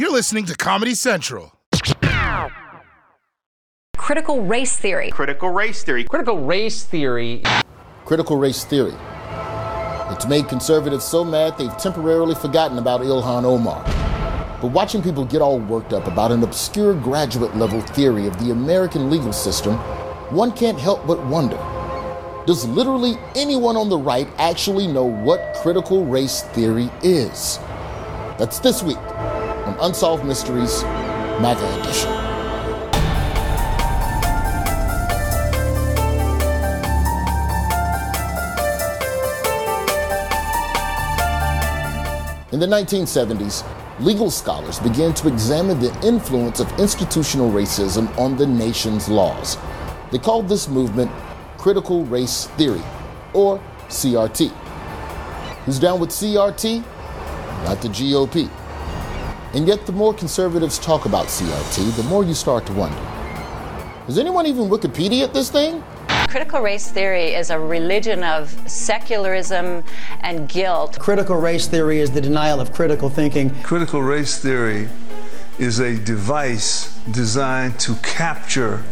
You're listening to Comedy Central. Critical race theory. Critical race theory. Critical race theory. Critical race theory. It's made conservatives so mad they've temporarily forgotten about Ilhan Omar. But watching people get all worked up about an obscure graduate level theory of the American legal system, one can't help but wonder does literally anyone on the right actually know what critical race theory is? That's this week on Unsolved Mysteries, MAGA Edition. In the 1970s, legal scholars began to examine the influence of institutional racism on the nation's laws. They called this movement critical race theory, or CRT. Who's down with CRT? Not the GOP. And yet, the more conservatives talk about CRT, the more you start to wonder. Is anyone even Wikipedia at this thing? Critical race theory is a religion of secularism and guilt. Critical race theory is the denial of critical thinking. Critical race theory is a device designed to capture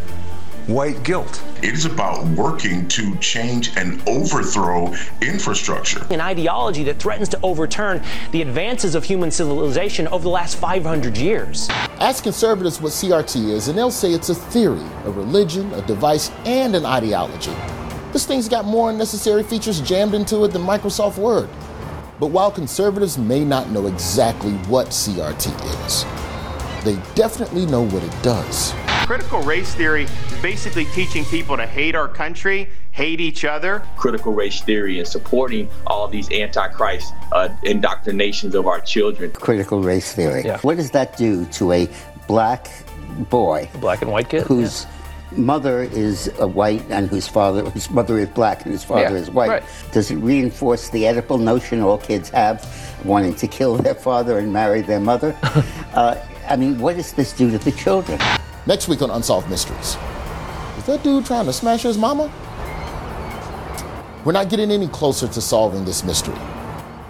white guilt. It is about working to change and overthrow infrastructure. An ideology that threatens to overturn the advances of human civilization over the last 500 years. Ask conservatives what CRT is, and they'll say it's a theory, a religion, a device, and an ideology. This thing's got more unnecessary features jammed into it than Microsoft Word. But while conservatives may not know exactly what CRT is, they definitely know what it does. Critical race theory is basically teaching people to hate our country, hate each other. Critical race theory and supporting all these antichrist uh, indoctrinations of our children. Critical race theory. Yeah. What does that do to a black boy? A Black and white kid? Whose mother is a white and whose father, whose mother is black and whose father Yeah, is white? right. Does it reinforce the Oedipal notion all kids have, wanting to kill their father and marry their mother? uh, I mean, what does this do to the children? Next week on Unsolved Mysteries. Is that dude trying to smash his mama? We're not getting any closer to solving this mystery.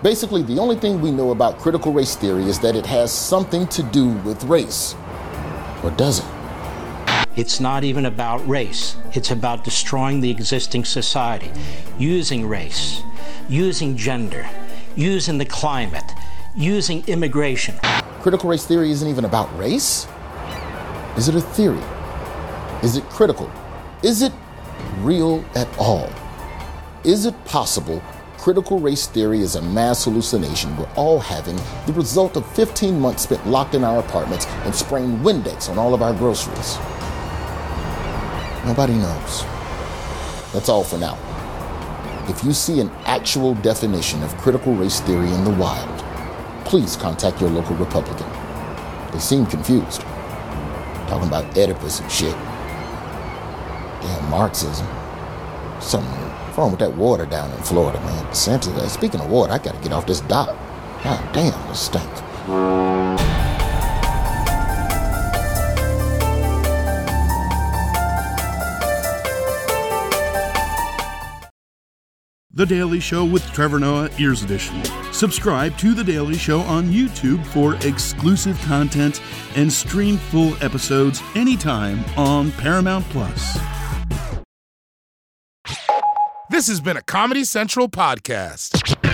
Basically, the only thing we know about critical race theory is that it has something to do with race. Or does it? It's not even about race. It's about destroying the existing society, using race, using gender, using the climate, using immigration. Critical race theory isn't even about race? Is it a theory? Is it critical? Is it real at all? Is it possible critical race theory is a mass hallucination we're all having, the result of 15 months spent locked in our apartments and spraying Windex on all of our groceries? Nobody knows. That's all for now. If you see an actual definition of critical race theory in the wild, please contact your local Republican. They seem confused. Talking about Oedipus and shit. Damn Marxism. Something wrong with that water down in Florida, man. Santa, speaking of water, I gotta get off this dock. God damn, this stinks. The Daily Show with Trevor Noah, Ears Edition. Subscribe to The Daily Show on YouTube for exclusive content and stream full episodes anytime on Paramount Plus. This has been a Comedy Central podcast.